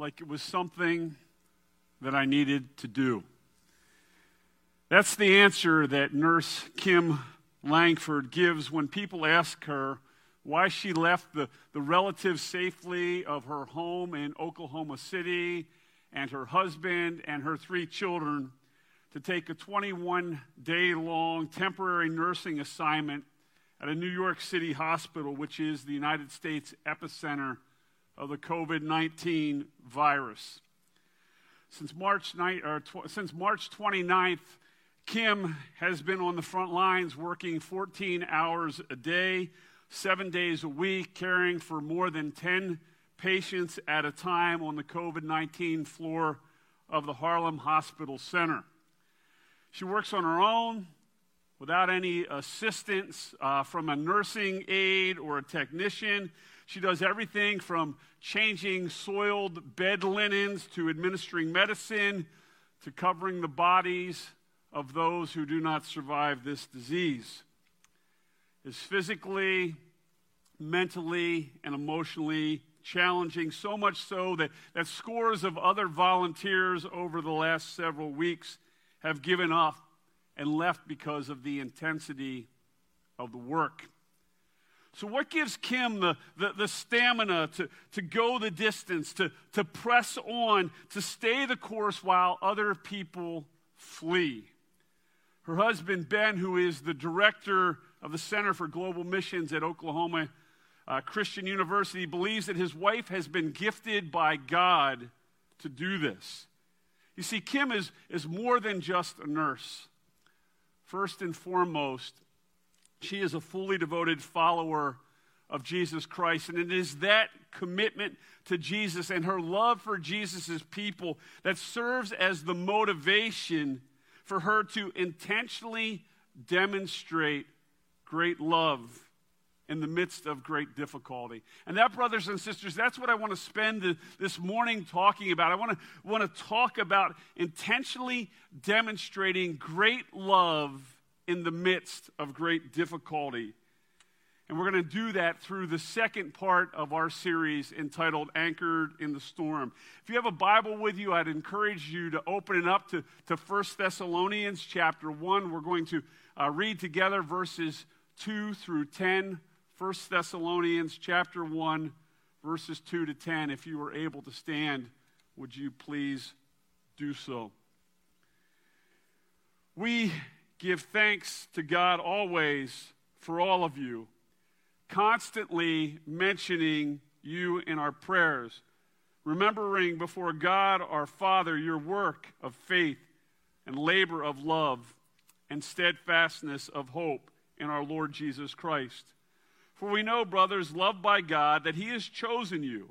like it was something that I needed to do. That's the answer that nurse Kim Langford gives when people ask her why she left the, the relative safely of her home in Oklahoma City and her husband and her three children to take a 21 day long temporary nursing assignment at a New York City hospital, which is the United States epicenter of the COVID 19 virus. Since March, tw- since March 29th, Kim has been on the front lines working 14 hours a day, seven days a week, caring for more than 10 patients at a time on the COVID 19 floor of the Harlem Hospital Center. She works on her own without any assistance uh, from a nursing aide or a technician. She does everything from changing soiled bed linens to administering medicine to covering the bodies of those who do not survive this disease. Is physically, mentally, and emotionally challenging, so much so that, that scores of other volunteers over the last several weeks have given up and left because of the intensity of the work. So, what gives Kim the, the, the, stamina to, to go the distance, to, to press on, to stay the course while other people flee? Her husband, Ben, who is the director of the Center for Global Missions at Oklahoma uh, Christian University, believes that his wife has been gifted by God to do this. You see, Kim is, is more than just a nurse. First and foremost, she is a fully devoted follower of Jesus Christ. And it is that commitment to Jesus and her love for Jesus' people that serves as the motivation for her to intentionally demonstrate great love in the midst of great difficulty. And that, brothers and sisters, that's what I want to spend the, this morning talking about. I want to, want to talk about intentionally demonstrating great love in the midst of great difficulty. And we're going to do that through the second part of our series entitled Anchored in the Storm. If you have a Bible with you, I'd encourage you to open it up to, to 1 Thessalonians chapter 1. We're going to uh, read together verses 2 through 10 1 Thessalonians chapter 1, verses 2 to 10. If you were able to stand, would you please do so? We give thanks to God always for all of you, constantly mentioning you in our prayers, remembering before God our Father your work of faith and labor of love and steadfastness of hope in our Lord Jesus Christ. For we know, brothers, loved by God, that He has chosen you,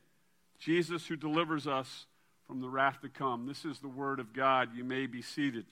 Jesus who delivers us from the wrath to come. This is the word of God. You may be seated.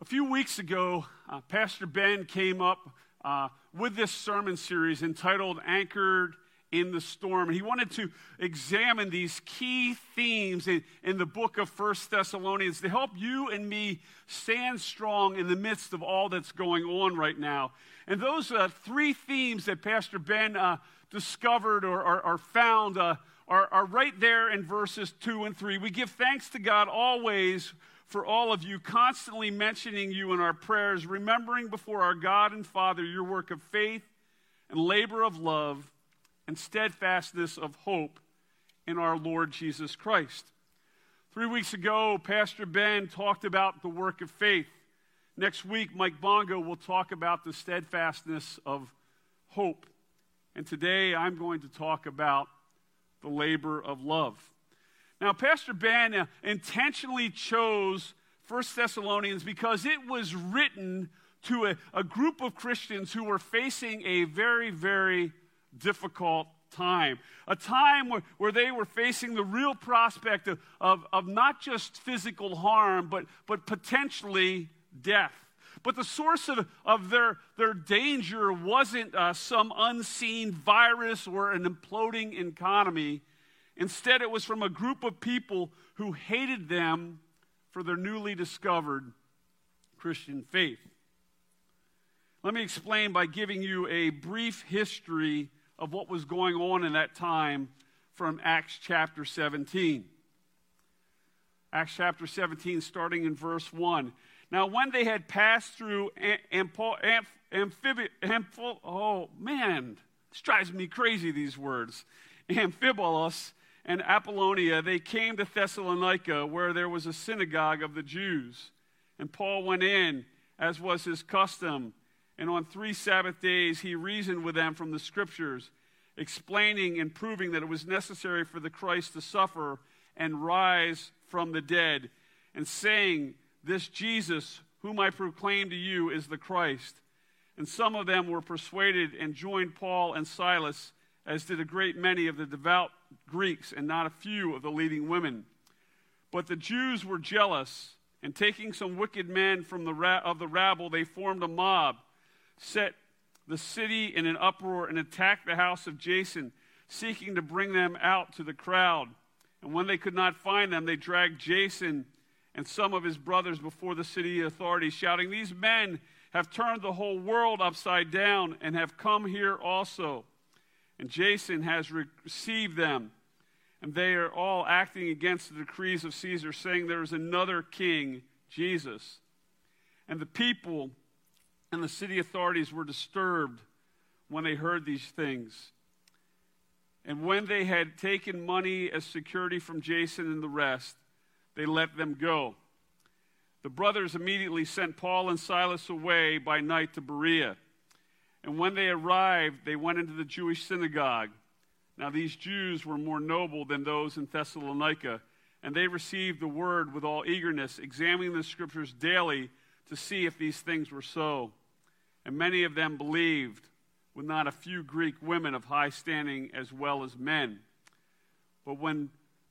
A few weeks ago, uh, Pastor Ben came up uh, with this sermon series entitled Anchored in the storm. And he wanted to examine these key themes in, in the book of First Thessalonians to help you and me stand strong in the midst of all that's going on right now. And those uh, three themes that Pastor Ben uh, discovered or, or found uh, are, are right there in verses 2 and 3. We give thanks to God always for all of you, constantly mentioning you in our prayers, remembering before our God and Father your work of faith and labor of love and steadfastness of hope in our Lord Jesus Christ. Three weeks ago, Pastor Ben talked about the work of faith. Next week, Mike Bongo will talk about the steadfastness of hope. And today, I'm going to talk about the labor of love. Now, Pastor Ben uh, intentionally chose 1 Thessalonians because it was written to a, a group of Christians who were facing a very, very difficult time. A time where, where they were facing the real prospect of, of, of not just physical harm, but, but potentially death. But the source of, of their, their danger wasn't uh, some unseen virus or an imploding economy. Instead, it was from a group of people who hated them for their newly discovered Christian faith. Let me explain by giving you a brief history of what was going on in that time from Acts chapter 17. Acts chapter 17, starting in verse 1. Now, when they had passed through Amphipolis, oh man, this drives me crazy, these words. Amphipolis and Apollonia, they came to Thessalonica, where there was a synagogue of the Jews. And Paul went in, as was his custom, and on three Sabbath days he reasoned with them from the Scriptures, explaining and proving that it was necessary for the Christ to suffer and rise from the dead, and saying, This Jesus, whom I proclaim to you, is the Christ. And some of them were persuaded and joined Paul and Silas, as did a great many of the devout Greeks and not a few of the leading women. But the Jews were jealous, and taking some wicked men from the ra- of the rabble, they formed a mob, set the city in an uproar, and attacked the house of Jason, seeking to bring them out to the crowd. And when they could not find them, they dragged Jason and some of his brothers before the city authorities, shouting, These men have turned the whole world upside down and have come here also. And Jason has received them. And they are all acting against the decrees of Caesar, saying there is another king, Jesus. And the people and the city authorities were disturbed when they heard these things. And when they had taken money as security from Jason and the rest, they let them go. The brothers immediately sent Paul and Silas away by night to Berea. And when they arrived, they went into the Jewish synagogue. Now, these Jews were more noble than those in Thessalonica, and they received the word with all eagerness, examining the scriptures daily to see if these things were so. And many of them believed, with not a few Greek women of high standing as well as men. But when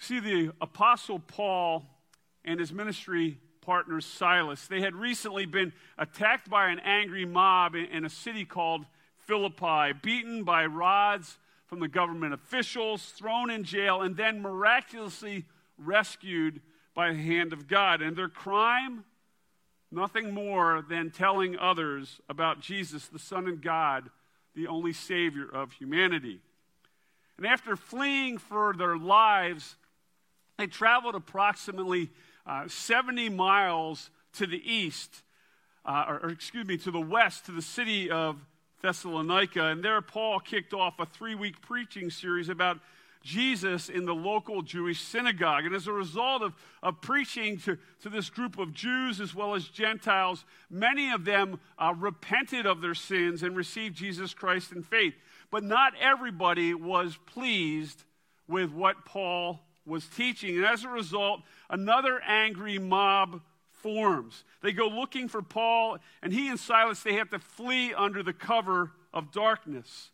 See, the Apostle Paul and his ministry partner Silas. They had recently been attacked by an angry mob in, a city called Philippi, beaten by rods from the government officials, thrown in jail, and then miraculously rescued by the hand of God. And their crime? Nothing more than telling others about Jesus, the Son of God, the only Savior of humanity. And after fleeing for their lives, they traveled approximately uh, 70 miles to the east, uh, or, or excuse me, to the west, to the city of Thessalonica. And there, Paul kicked off a three week preaching series about Jesus in the local Jewish synagogue. And as a result of, of preaching to, to this group of Jews as well as Gentiles, many of them uh, repented of their sins and received Jesus Christ in faith. But not everybody was pleased with what Paul was teaching. And as a result, another angry mob forms. They go looking for Paul, and he and Silas, they have to flee under the cover of darkness.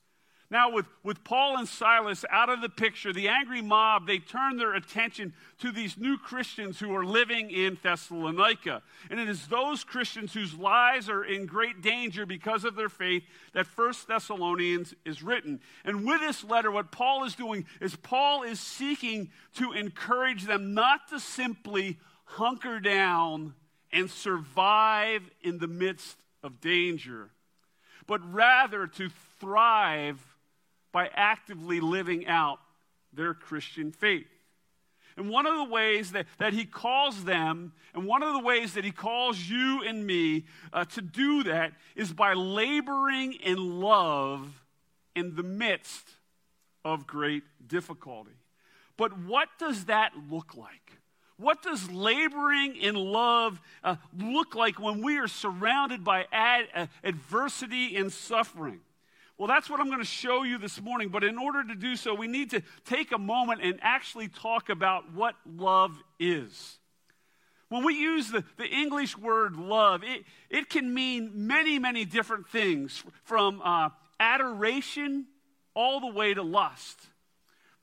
Now, with, with Paul and Silas out of the picture, the angry mob, they turn their attention to these new Christians who are living in Thessalonica. And it is those Christians whose lives are in great danger because of their faith that First Thessalonians is written. And with this letter, what Paul is doing is Paul is seeking to encourage them not to simply hunker down and survive in the midst of danger, but rather to thrive by actively living out their Christian faith. And one of the ways that, that he calls them, and one of the ways that he calls you and me uh, to do that, is by laboring in love in the midst of great difficulty. But what does that look like? What does laboring in love uh, look like when we are surrounded by ad, uh, adversity and suffering? Well, that's what I'm going to show you this morning. But in order to do so, we need to take a moment and actually talk about what love is. When we use the, the English word love, it, it can mean many, many different things, from uh, adoration all the way to lust.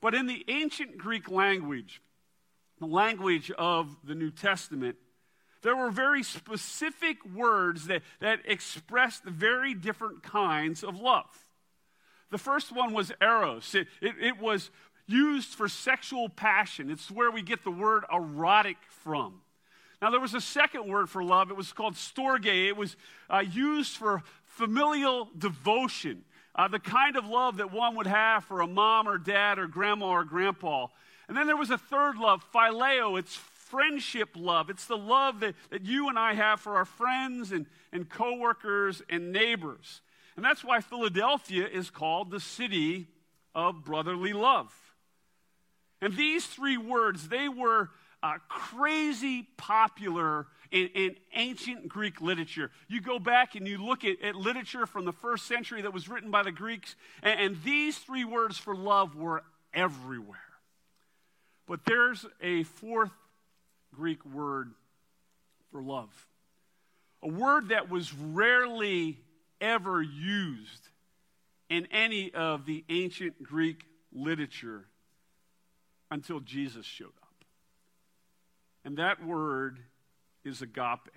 But in the ancient Greek language, the language of the New Testament, there were very specific words that, that expressed very different kinds of love. The first one was eros. It, it, it, was used for sexual passion. It's where we get the word erotic from. Now, there was a second word for love. It was called storge. It was uh, used for familial devotion, uh, the kind of love that one would have for a mom or dad or grandma or grandpa. And then there was a third love, phileo. It's friendship love. It's the love that, that you and I have for our friends and, and coworkers and neighbors. And that's why Philadelphia is called the city of brotherly love. And these three words, they were uh, crazy popular in, in, ancient Greek literature. You go back and you look at, at, literature from the first century that was written by the Greeks, and, and these three words for love were everywhere. But there's a fourth Greek word for love, a word that was rarely ever used in any of the ancient Greek literature until Jesus showed up. And that word is agape.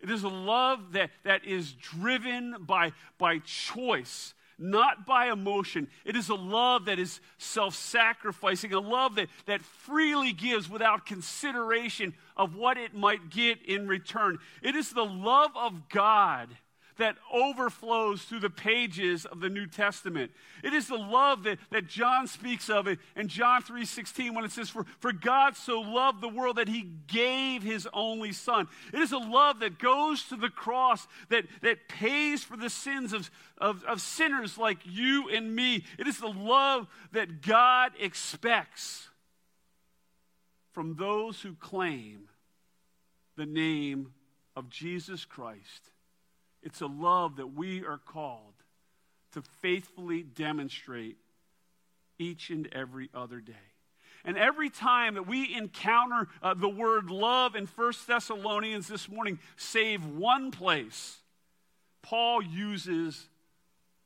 It is a love that, that is driven by, by choice, not by emotion. It is a love that is self sacrificing, a love that, that freely gives without consideration of what it might get in return. It is the love of God that overflows through the pages of the New Testament. It is the love that, that John speaks of it in John 3.16 when it says, for, for God so loved the world that he gave his only son. It is a love that goes to the cross, that, that pays for the sins of, of, of sinners like you and me. It is the love that God expects from those who claim the name of Jesus Christ it's a love that we are called to faithfully demonstrate each and every other day. And every time that we encounter uh, the word love in 1 Thessalonians this morning, save one place, Paul uses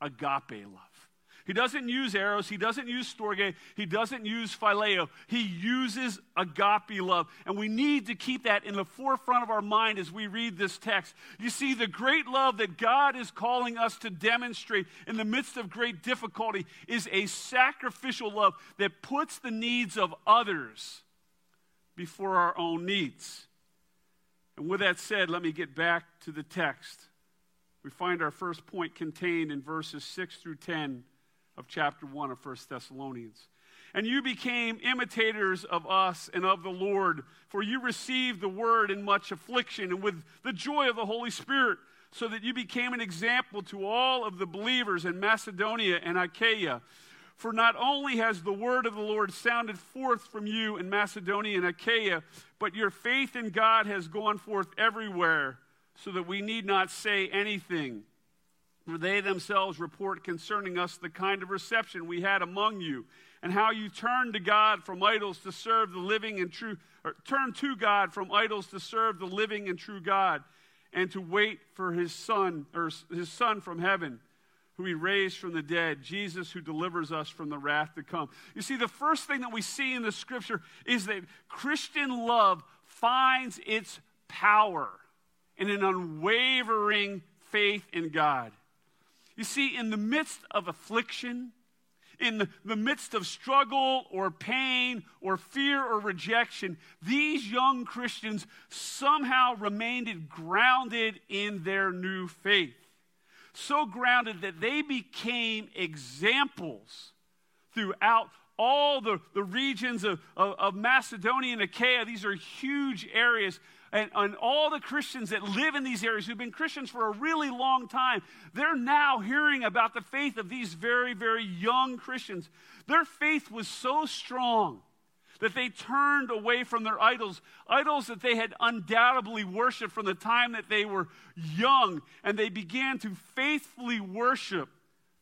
agape love. He doesn't use eros. He doesn't use storge. He doesn't use phileo. He uses agape love. And we need to keep that in the forefront of our mind as we read this text. You see, the great love that God is calling us to demonstrate in the midst of great difficulty is a sacrificial love that puts the needs of others before our own needs. And with that said, let me get back to the text. We find our first point contained in verses 6 through 10 of chapter 1 of 1 Thessalonians. And you became imitators of us and of the Lord, for you received the word in much affliction and with the joy of the Holy Spirit, so that you became an example to all of the believers in Macedonia and Achaia. For not only has the word of the Lord sounded forth from you in Macedonia and Achaia, but your faith in God has gone forth everywhere, so that we need not say anything. For they themselves report concerning us the kind of reception we had among you, and how you turned to God from idols to serve the living and true, or turned to God from idols to serve the living and true God, and to wait for his son, or his son from heaven, who he raised from the dead, Jesus who delivers us from the wrath to come. You see, the first thing that we see in the scripture is that Christian love finds its power in an unwavering faith in God. You see, in the midst of affliction, in the, midst of struggle or pain or fear or rejection, these young Christians somehow remained grounded in their new faith so grounded that they became examples throughout all the, the regions of, of, of Macedonia and Achaia. These are huge areas. And, and all the Christians that live in these areas who've been Christians for a really long time, they're now hearing about the faith of these very, very young Christians. Their faith was so strong that they turned away from their idols, idols that they had undoubtedly worshiped from the time that they were young, and they began to faithfully worship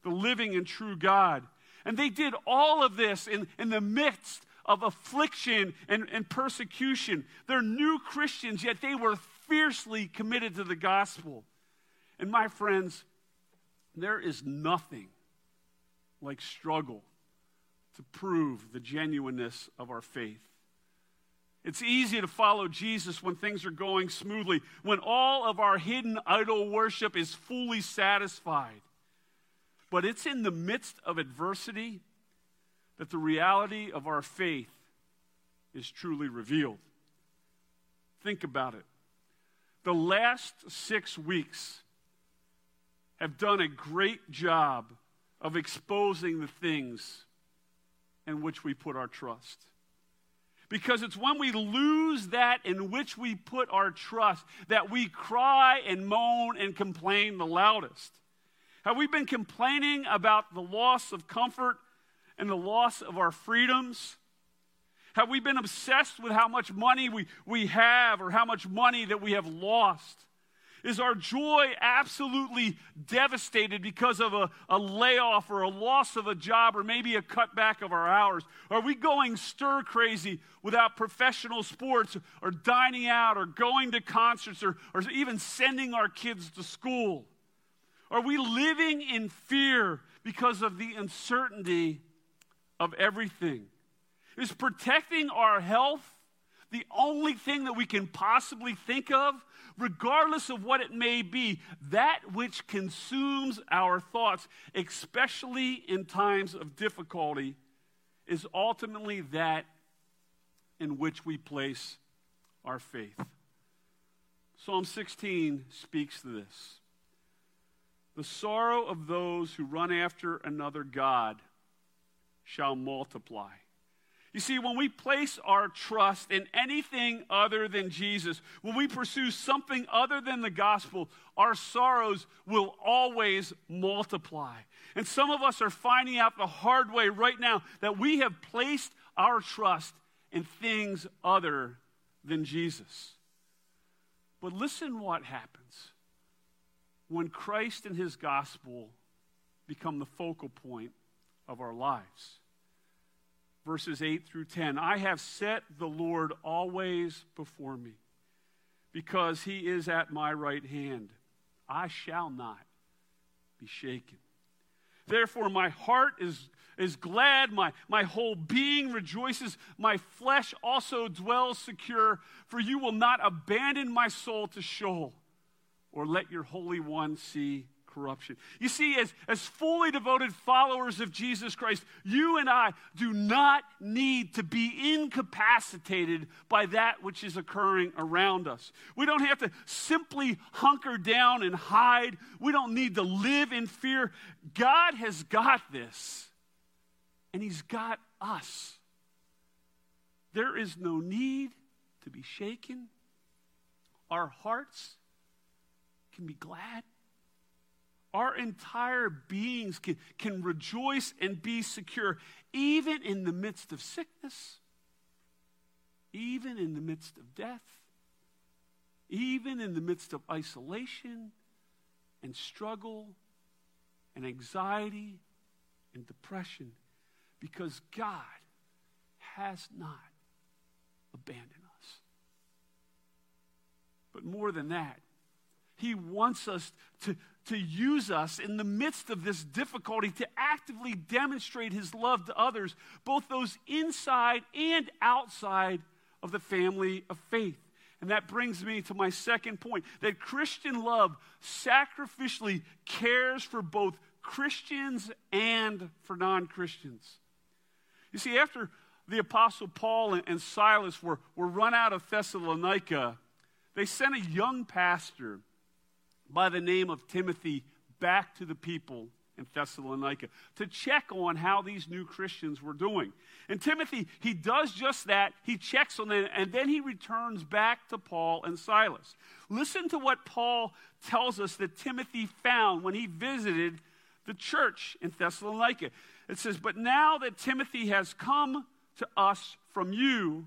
the living and true God. And they did all of this in, in the midst of affliction and, and persecution. They're new Christians, yet they were fiercely committed to the gospel. And my friends, there is nothing like struggle to prove the genuineness of our faith. It's easy to follow Jesus when things are going smoothly, when all of our hidden idol worship is fully satisfied. But it's in the midst of adversity that the reality of our faith is truly revealed. Think about it. The last six weeks have done a great job of exposing the things in which we put our trust. Because it's when we lose that in which we put our trust that we cry and moan and complain the loudest. Have we been complaining about the loss of comfort and the loss of our freedoms? Have we been obsessed with how much money we, we have or how much money that we have lost? Is our joy absolutely devastated because of a, a layoff or a loss of a job or maybe a cutback of our hours? Are we going stir crazy without professional sports or dining out or going to concerts or, or even sending our kids to school? Are we living in fear because of the uncertainty of everything? Is protecting our health the only thing that we can possibly think of regardless of what it may be, that which consumes our thoughts, especially in times of difficulty, is ultimately that in which we place our faith. Psalm 16 speaks to this. The sorrow of those who run after another God shall multiply. You see, when we place our trust in anything other than Jesus, when we pursue something other than the gospel, our sorrows will always multiply. And some of us are finding out the hard way right now that we have placed our trust in things other than Jesus. But listen what happens when Christ and his gospel become the focal point of our lives verses 8 through 10. I have set the Lord always before me, because he is at my right hand. I shall not be shaken. Therefore, my heart is, is glad, my, my whole being rejoices, my flesh also dwells secure, for you will not abandon my soul to Sheol, or let your Holy One see corruption. You see, as, as fully devoted followers of Jesus Christ, you and I do not need to be incapacitated by that which is occurring around us. We don't have to simply hunker down and hide. We don't need to live in fear. God has got this, and He's got us. There is no need to be shaken. Our hearts can be glad our entire beings can, can rejoice and be secure, even in the midst of sickness, even in the midst of death, even in the midst of isolation and struggle and anxiety and depression, because God has not abandoned us. But more than that, He wants us to, to use us in the midst of this difficulty to actively demonstrate His love to others, both those inside and outside of the family of faith. And that brings me to my second point that Christian love sacrificially cares for both Christians and for non Christians. You see, after the Apostle Paul and, Silas were, were run out of Thessalonica, they sent a young pastor by the name of Timothy back to the people in Thessalonica to check on how these new Christians were doing. And Timothy, he does just that. He checks on them, and then he returns back to Paul and Silas. Listen to what Paul tells us that Timothy found when he visited the church in Thessalonica. It says, But now that Timothy has come to us from you,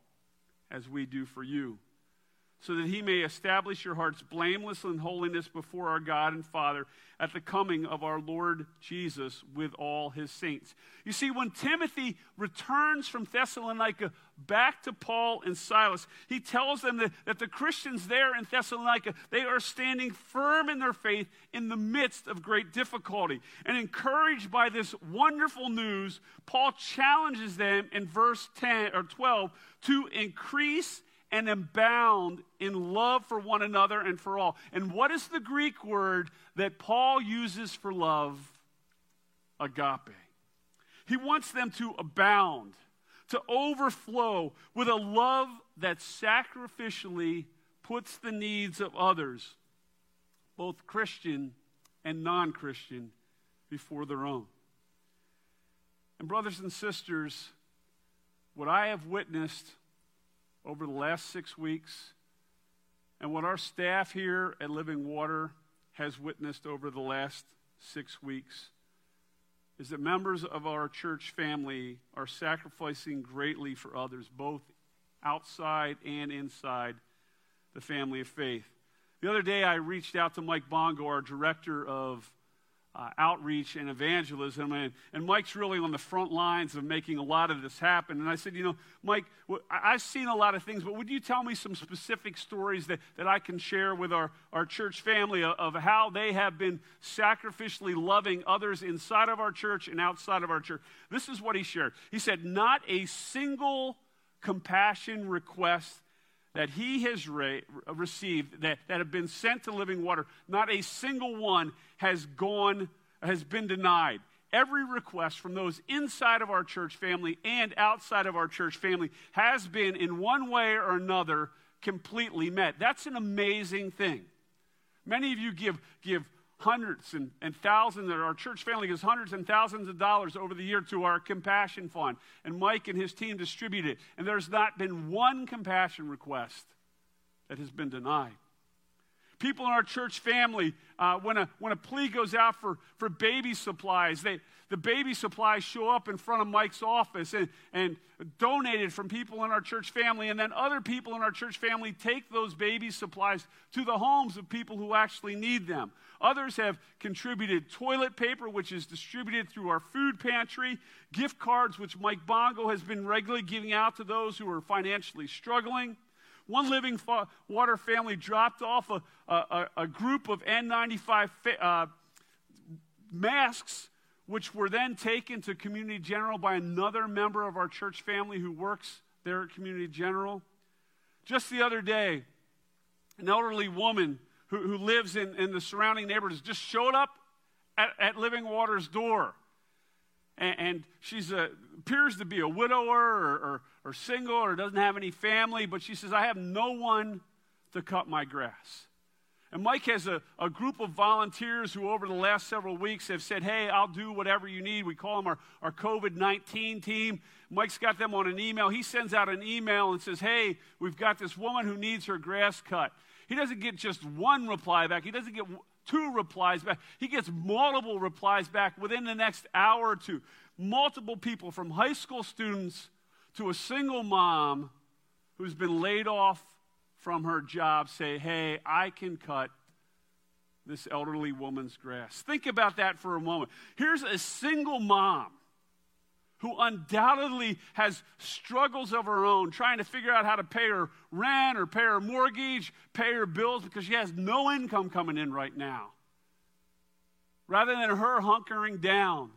as we do for you so that he may establish your hearts blameless in holiness before our God and Father at the coming of our Lord Jesus with all his saints. You see, when Timothy returns from Thessalonica back to Paul and Silas, he tells them that, that the Christians there in Thessalonica, they are standing firm in their faith in the midst of great difficulty. And encouraged by this wonderful news, Paul challenges them in verse 10 or 12 to increase and abound in love for one another and for all. And what is the Greek word that Paul uses for love? Agape. He wants them to abound, to overflow with a love that sacrificially puts the needs of others, both Christian and non Christian, before their own. And, brothers and sisters, what I have witnessed over the last six weeks and what our staff here at Living Water has witnessed over the last six weeks is that members of our church family are sacrificing greatly for others, both outside and inside the family of faith. The other day, I reached out to Mike Bongo, our director of uh, outreach and evangelism. And, and Mike's really on the front lines of making a lot of this happen. And I said, You know, Mike, I've seen a lot of things, but would you tell me some specific stories that, that I can share with our, our church family of, of how they have been sacrificially loving others inside of our church and outside of our church? This is what he shared. He said, Not a single compassion request that he has re- uh, received that, that have been sent to living water, not a single one has gone, has been denied. Every request from those inside of our church family and outside of our church family has been, in one way or another, completely met. That's an amazing thing. Many of you give, give hundreds and, and thousands, our church family gives hundreds and thousands of dollars over the year to our compassion fund. And Mike and his team distribute it. And there's not been one compassion request that has been denied. People in our church family, uh, when, a, when a plea goes out for, for baby supplies, they, the baby supplies show up in front of Mike's office and, and donated from people in our church family. And then other people in our church family take those baby supplies to the homes of people who actually need them. Others have contributed toilet paper, which is distributed through our food pantry, gift cards, which Mike Bongo has been regularly giving out to those who are financially struggling. One living water family dropped off a, a, a group of N95 fa- uh, masks which were then taken to Community General by another member of our church family who works there at Community General. Just the other day, an elderly woman who, who lives in, in the surrounding neighborhoods just showed up at, at Living Water's door. And, and she appears to be a widower or, or, or single or doesn't have any family, but she says, I have no one to cut my grass. And Mike has a, a group of volunteers who, over the last several weeks, have said, Hey, I'll do whatever you need. We call them our, our COVID 19 team. Mike's got them on an email. He sends out an email and says, Hey, we've got this woman who needs her grass cut. He doesn't get just one reply back, he doesn't get two replies back. He gets multiple replies back within the next hour or two. Multiple people, from high school students to a single mom who's been laid off from her job say, Hey, I can cut this elderly woman's grass. Think about that for a moment. Here's a single mom who undoubtedly has struggles of her own, trying to figure out how to pay her rent or pay her mortgage, pay her bills because she has no income coming in right now. Rather than her hunkering down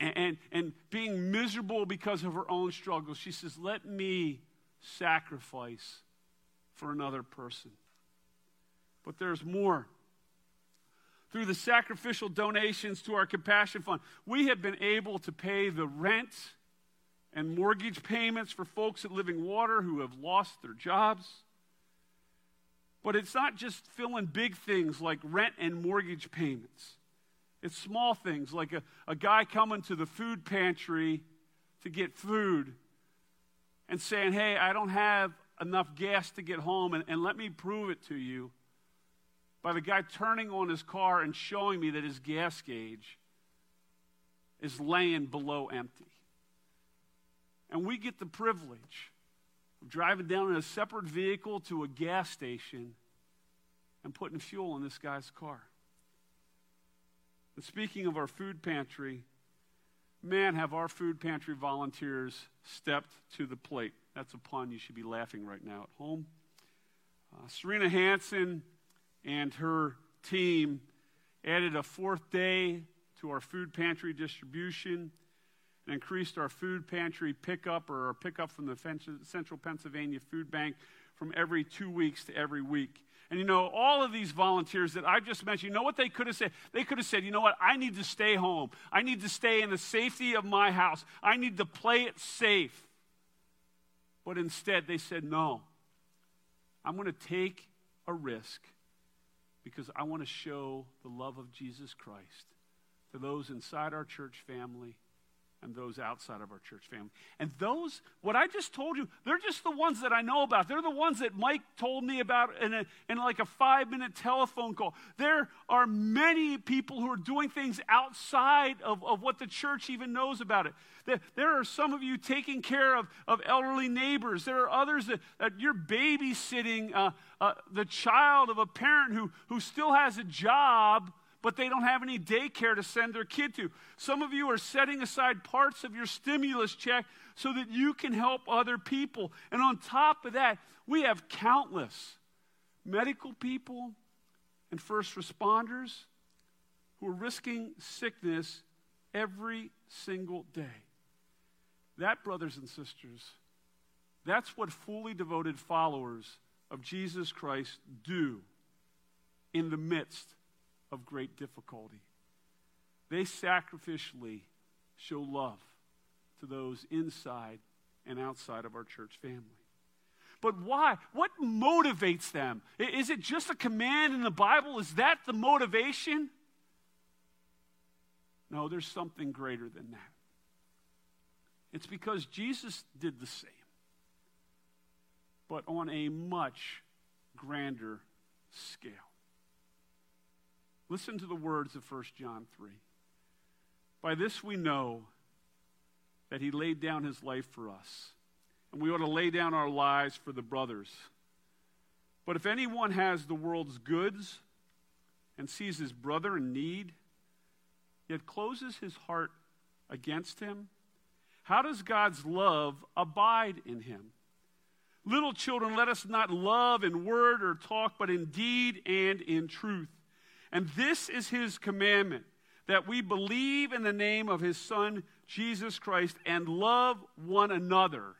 and, and, and being miserable because of her own struggles, she says, Let me sacrifice for another person. But there's more. Through the sacrificial donations to our compassion fund, we have been able to pay the rent and mortgage payments for folks at Living Water who have lost their jobs. But it's not just filling big things like rent and mortgage payments. It's small things like a, a guy coming to the food pantry to get food and saying, Hey, I don't have enough gas to get home, and, and let me prove it to you by the guy turning on his car and showing me that his gas gauge is laying below empty. And we get the privilege of driving down in a separate vehicle to a gas station and putting fuel in this guy's car. And speaking of our food pantry, man, have our food pantry volunteers stepped to the plate. That's a pun. You should be laughing right now at home. Uh, Serena Hanson and her team added a fourth day to our food pantry distribution and increased our food pantry pickup or our pickup from the Central Pennsylvania Food Bank from every two weeks to every week. And you know, all of these volunteers that I've just mentioned, you know what they could have said? They could have said, you know what? I need to stay home. I need to stay in the safety of my house. I need to play it safe. But instead, they said, no. I'm going to take a risk because I want to show the love of Jesus Christ to those inside our church family and those outside of our church family. And those, what I just told you, they're just the ones that I know about. They're the ones that Mike told me about in, a, in like a five minute telephone call. There are many people who are doing things outside of, of what the church even knows about it. There, there are some of you taking care of, of elderly neighbors. There are others that, that you're babysitting uh, uh, the child of a parent who, who still has a job but they don't have any daycare to send their kid to. Some of you are setting aside parts of your stimulus check so that you can help other people. And on top of that, we have countless medical people and first responders who are risking sickness every single day. That, brothers and sisters, that's what fully devoted followers of Jesus Christ do in the midst of great difficulty. They sacrificially show love to those inside and outside of our church family. But why? What motivates them? Is it just a command in the Bible? Is that the motivation? No, there's something greater than that. It's because Jesus did the same, but on a much grander scale. Listen to the words of 1 John 3. By this we know that he laid down his life for us, and we ought to lay down our lives for the brothers. But if anyone has the world's goods and sees his brother in need, yet closes his heart against him, how does God's love abide in him? Little children, let us not love in word or talk, but in deed and in truth. And this is his commandment that we believe in the name of his Son, Jesus Christ, and love one another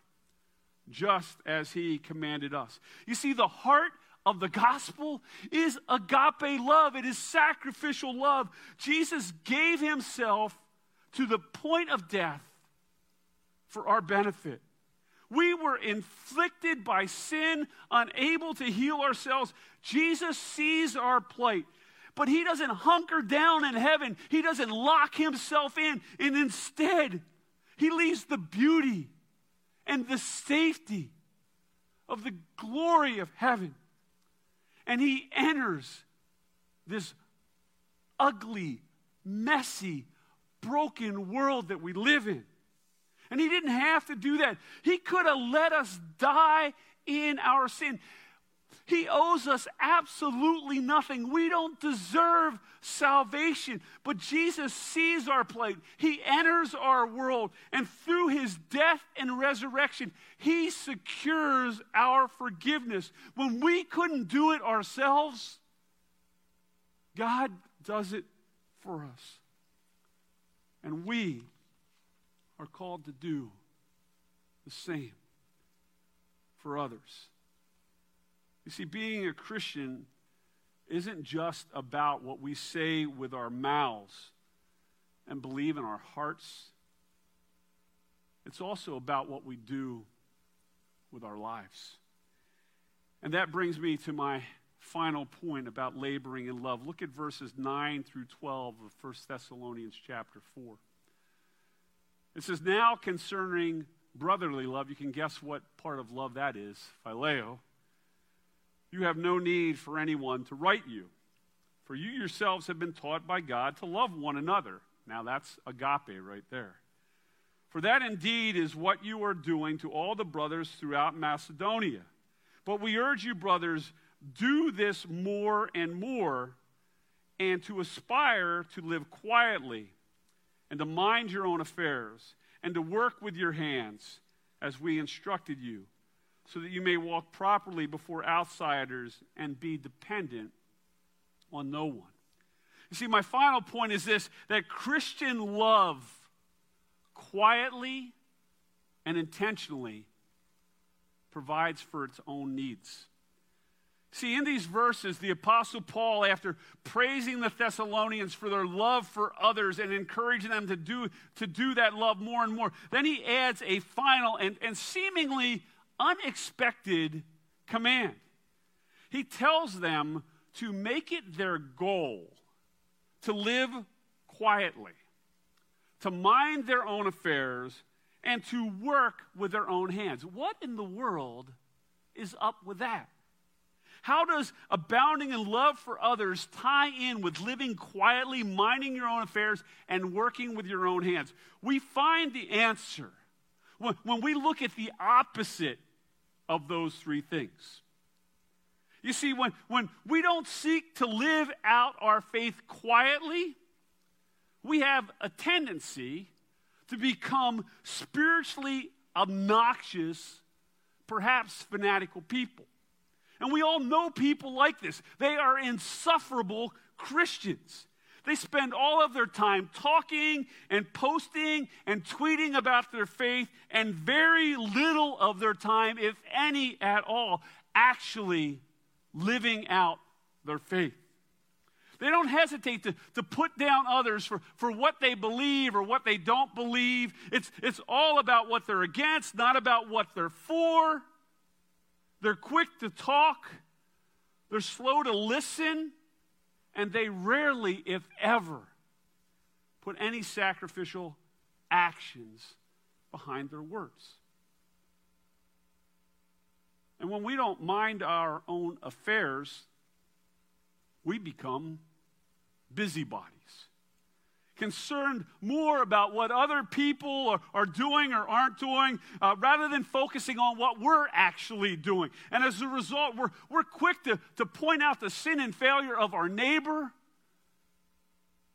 just as he commanded us. You see, the heart of the gospel is agape love. It is sacrificial love. Jesus gave himself to the point of death for our benefit. We were inflicted by sin, unable to heal ourselves. Jesus sees our plight, but he doesn't hunker down in heaven. He doesn't lock himself in. And instead, he leaves the beauty and the safety of the glory of heaven. And he enters this ugly, messy, broken world that we live in. And he didn't have to do that. He could have let us die in our sin. He owes us absolutely nothing. We don't deserve salvation. But Jesus sees our plight. He enters our world. And through his death and resurrection, he secures our forgiveness. When we couldn't do it ourselves, God does it for us. And we are called to do the same for others. You see, being a Christian isn't just about what we say with our mouths and believe in our hearts, it's also about what we do with our lives. And that brings me to my final point about laboring in love. Look at verses 9 through 12 of 1 Thessalonians chapter 4. It says, Now concerning brotherly love, you can guess what part of love that is phileo. You have no need for anyone to write you, for you yourselves have been taught by God to love one another. Now that's agape right there. For that indeed is what you are doing to all the brothers throughout Macedonia. But we urge you, brothers, do this more and more, and to aspire to live quietly and to mind your own affairs, and to work with your hands as we instructed you, so that you may walk properly before outsiders and be dependent on no one. You see, my final point is this that Christian love quietly and intentionally provides for its own needs. See, in these verses, the Apostle Paul, after praising the Thessalonians for their love for others and encouraging them to do, to do that love more and more, then he adds a final and, and seemingly unexpected command. He tells them to make it their goal to live quietly, to mind their own affairs, and to work with their own hands. What in the world is up with that? How does abounding in love for others tie in with living quietly, minding your own affairs, and working with your own hands? We find the answer when, we look at the opposite of those three things. You see, when, when we don't seek to live out our faith quietly, we have a tendency to become spiritually obnoxious, perhaps fanatical people. And we all know people like this. They are insufferable Christians. They spend all of their time talking and posting and tweeting about their faith, and very little of their time, if any at all, actually living out their faith. They don't hesitate to, to put down others for, for what they believe or what they don't believe. It's, it's all about what they're against, not about what they're for. They're quick to talk, they're slow to listen, and they rarely, if ever, put any sacrificial actions behind their words. And when we don't mind our own affairs, we become busybodies concerned more about what other people are, are doing or aren't doing uh, rather than focusing on what we're actually doing. And as a result, we're, we're quick to, to point out the sin and failure of our neighbor,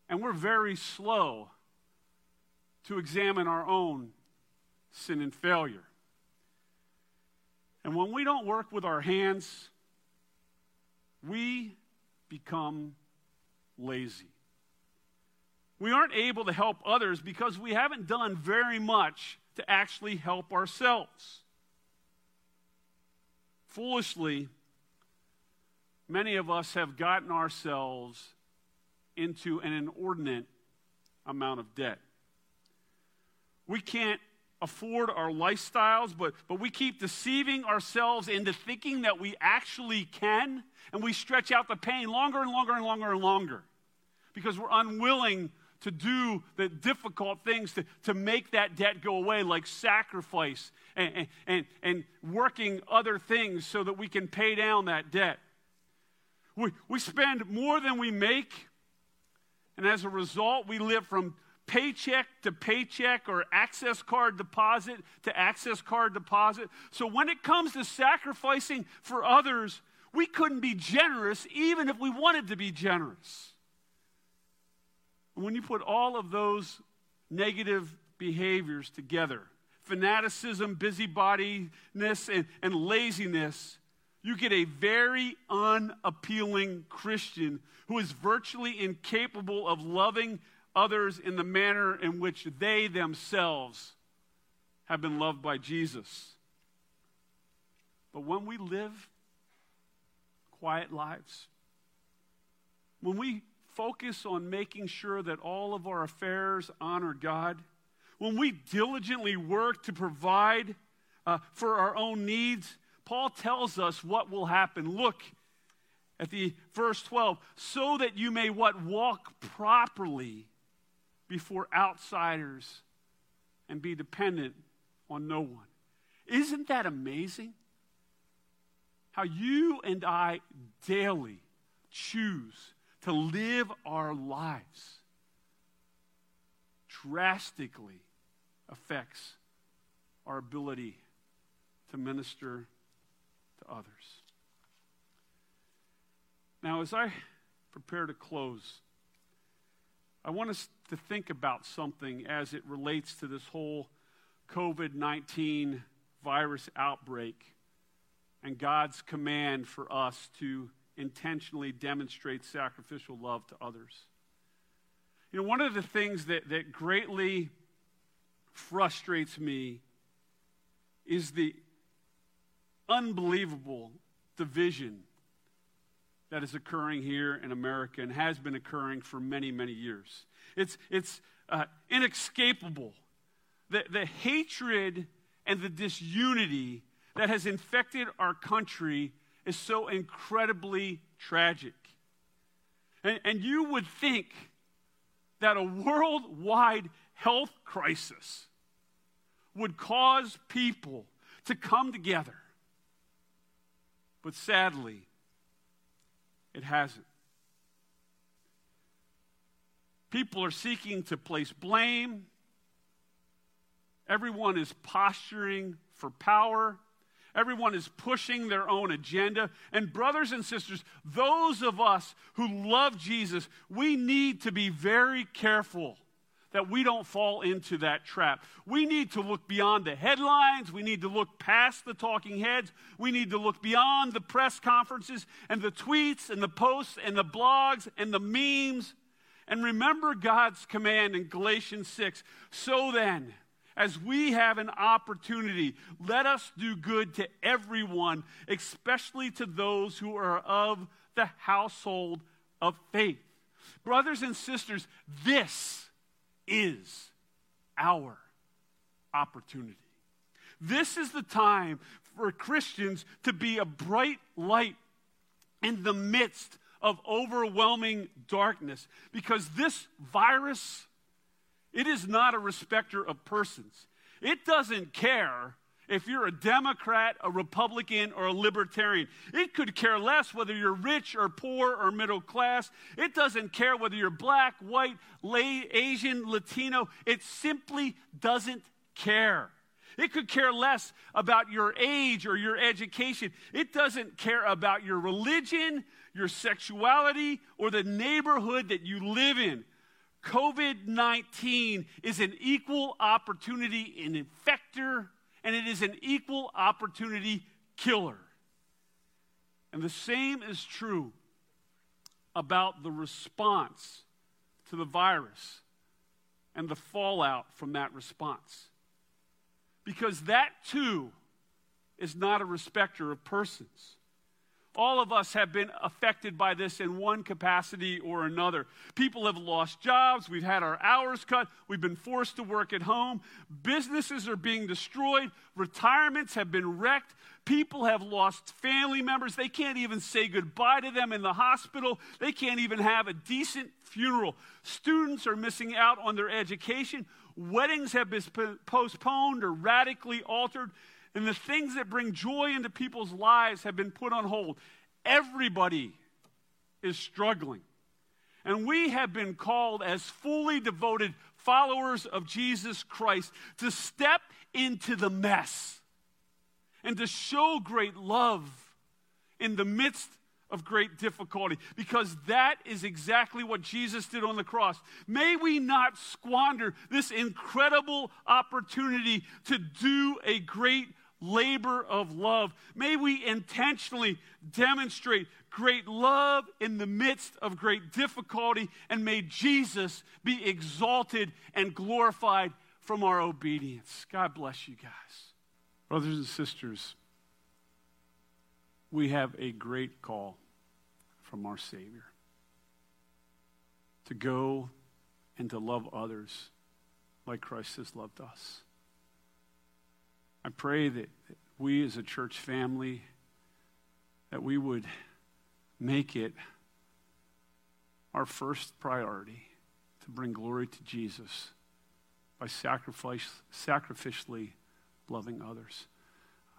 and we're very slow to examine our own sin and failure. And when we don't work with our hands, we become lazy we aren't able to help others because we haven't done very much to actually help ourselves. Foolishly, many of us have gotten ourselves into an inordinate amount of debt. We can't afford our lifestyles, but, but we keep deceiving ourselves into thinking that we actually can, and we stretch out the pain longer and longer and longer and longer because we're unwilling to do the difficult things to, to make that debt go away, like sacrifice and, and, and working other things so that we can pay down that debt. We, we spend more than we make, and as a result, we live from paycheck to paycheck or access card deposit to access card deposit. So when it comes to sacrificing for others, we couldn't be generous even if we wanted to be generous. When you put all of those negative behaviors together, fanaticism, busybodiness, and, and laziness, you get a very unappealing Christian who is virtually incapable of loving others in the manner in which they themselves have been loved by Jesus. But when we live quiet lives, when we focus on making sure that all of our affairs honor God, when we diligently work to provide uh, for our own needs, Paul tells us what will happen. Look at the verse 12, so that you may what walk properly before outsiders and be dependent on no one. Isn't that amazing? How you and I daily choose to live our lives drastically affects our ability to minister to others. Now, as I prepare to close, I want us to think about something as it relates to this whole COVID 19 virus outbreak and God's command for us to intentionally demonstrate sacrificial love to others. You know, one of the things that, that greatly frustrates me is the unbelievable division that is occurring here in America and has been occurring for many, many years. It's, it's uh, inescapable. The, the hatred and the disunity that has infected our country is so incredibly tragic. And, and you would think that a worldwide health crisis would cause people to come together. But sadly, it hasn't. People are seeking to place blame. Everyone is posturing for power. Everyone is pushing their own agenda. And, brothers and sisters, those of us who love Jesus, we need to be very careful that we don't fall into that trap. We need to look beyond the headlines. We need to look past the talking heads. We need to look beyond the press conferences and the tweets and the posts and the blogs and the memes. And remember God's command in Galatians 6 so then, as we have an opportunity, let us do good to everyone, especially to those who are of the household of faith. Brothers and sisters, this is our opportunity. This is the time for Christians to be a bright light in the midst of overwhelming darkness because this virus it is not a respecter of persons. It doesn't care if you're a Democrat, a Republican, or a Libertarian. It could care less whether you're rich or poor or middle class. It doesn't care whether you're black, white, lay, Asian, Latino. It simply doesn't care. It could care less about your age or your education. It doesn't care about your religion, your sexuality, or the neighborhood that you live in. COVID 19 is an equal opportunity infector and it is an equal opportunity killer. And the same is true about the response to the virus and the fallout from that response. Because that too is not a respecter of persons. All of us have been affected by this in one capacity or another. People have lost jobs. We've had our hours cut. We've been forced to work at home. Businesses are being destroyed. Retirements have been wrecked. People have lost family members. They can't even say goodbye to them in the hospital. They can't even have a decent funeral. Students are missing out on their education. Weddings have been postponed or radically altered and the things that bring joy into people's lives have been put on hold. Everybody is struggling. And we have been called as fully devoted followers of Jesus Christ to step into the mess and to show great love in the midst of great difficulty because that is exactly what Jesus did on the cross. May we not squander this incredible opportunity to do a great labor of love. May we intentionally demonstrate great love in the midst of great difficulty, and may Jesus be exalted and glorified from our obedience. God bless you guys. Brothers and sisters, we have a great call from our Savior to go and to love others like Christ has loved us. I pray that we as a church family, that we would make it our first priority to bring glory to Jesus by sacrifice, sacrificially loving others.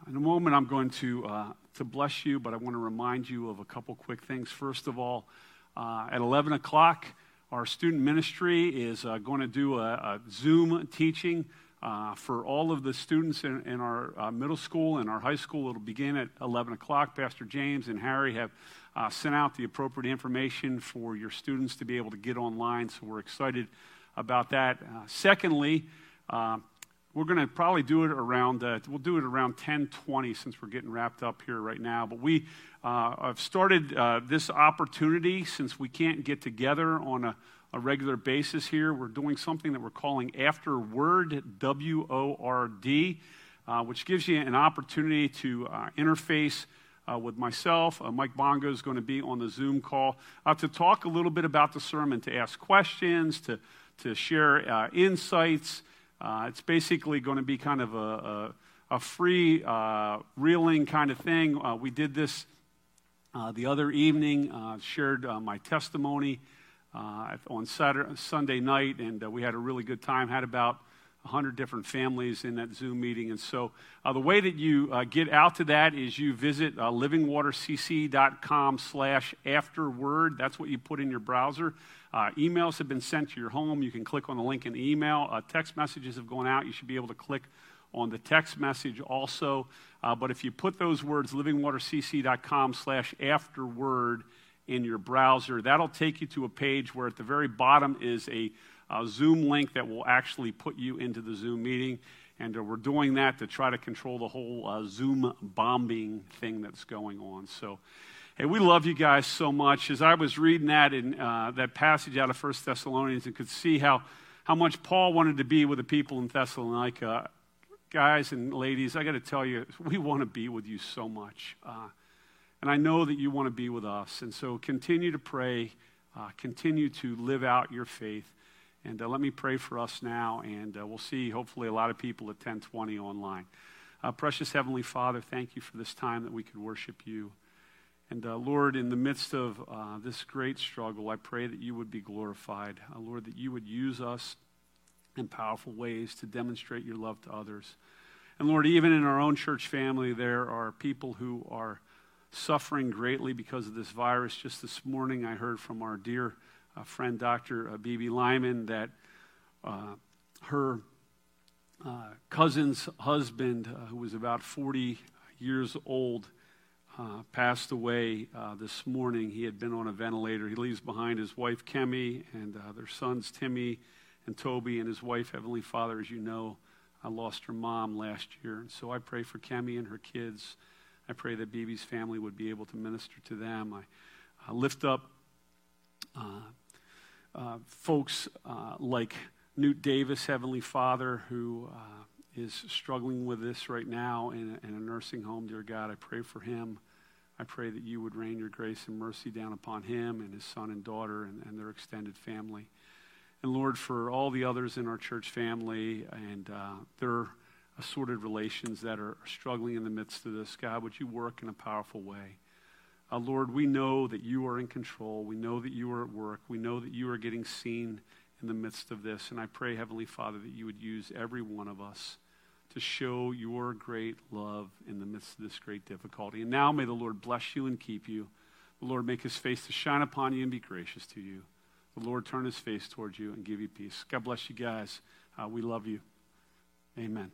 In a moment, I'm going to, uh, to bless you, but I want to remind you of a couple quick things. First of all, uh, at 11 o'clock, our student ministry is uh, going to do a, a Zoom teaching uh, for all of the students in, in our uh, middle school and our high school, it'll begin at 11 o'clock. Pastor James and Harry have uh, sent out the appropriate information for your students to be able to get online, so we're excited about that. Uh, secondly, uh, we're going to probably do it around uh, we'll do it around 10:20 since we're getting wrapped up here right now. But we have started this opportunity since we can't get together on a a regular basis here. We're doing something that we're calling After Word, W O R D, uh, which gives you an opportunity to uh, interface uh, with myself. Uh, Mike Bongo is going to be on the Zoom call uh, to talk a little bit about the sermon, to ask questions, to, to share uh, insights. it's basically going to be kind of a, a, a free reeling kind of thing. we did this the other evening, shared my testimony uh, on Saturday, Sunday night, and uh, we had a really good time. Had about 100 different families in that Zoom meeting. And so uh, the way that you uh, get out to that is you visit uh, livingwatercc.com slash afterword. That's what you put in your browser. Uh, emails have been sent to your home. You can click on the link in the email. Uh, text messages have gone out. You should be able to click on the text message also. Uh, but if you put those words, livingwatercc.com slash afterword, in your browser. That'll take you to a page where at the very bottom is a, a Zoom link that will actually put you into the Zoom meeting. And uh, we're doing that to try to control the whole uh, Zoom bombing thing that's going on. So, hey, we love you guys so much. As I was reading that in uh, that passage out of First Thessalonians, and could see how how much Paul wanted to be with the people in Thessalonica. Guys and ladies, I got to tell you, we want to be with you so much. Uh, and I know that you want to be with us. And so continue to pray, uh, continue to live out your faith. And uh, let me pray for us now, and uh, we'll see hopefully a lot of people at 1020 online. Uh, precious Heavenly Father, thank you for this time that we could worship you. And uh, Lord, in the midst of uh, this great struggle, I pray that you would be glorified. Lord, that you would use us in powerful ways to demonstrate your love to others. And Lord, even in our own church family, there are people who are suffering greatly because of this virus. Just this morning, I heard from our dear uh, friend, Dr. Uh, Bibi Lyman, that uh, her uh, cousin's husband, uh, who was about 40 years old, uh, passed away this morning. He had been on a ventilator. He leaves behind his wife, Kemi, and their sons, Timmy and Toby, and his wife, Heavenly Father, as you know, I lost her mom last year. And so I pray for Kemi and her kids. I pray that Bibi's family would be able to minister to them. I lift up uh, uh, folks uh, like Newt Davis, Heavenly Father, who uh, is struggling with this right now in a, in a nursing home. Dear God, I pray for him. I I pray that you would rain your grace and mercy down upon him and his son and daughter and, and their extended family. And Lord, for all the others in our church family and uh, their assorted relations that are struggling in the midst of this, God, would you work in a powerful way? Uh, Lord, we know that you are in control. We know that you are at work. We know that you are getting seen in the midst of this. And I pray, Heavenly Father, that you would use every one of us to show your great love in the midst of this great difficulty. And now may the Lord bless you and keep you. The Lord make his face to shine upon you and be gracious to you. The Lord turn his face towards you and give you peace. God bless you guys. Uh, we love you. Amen.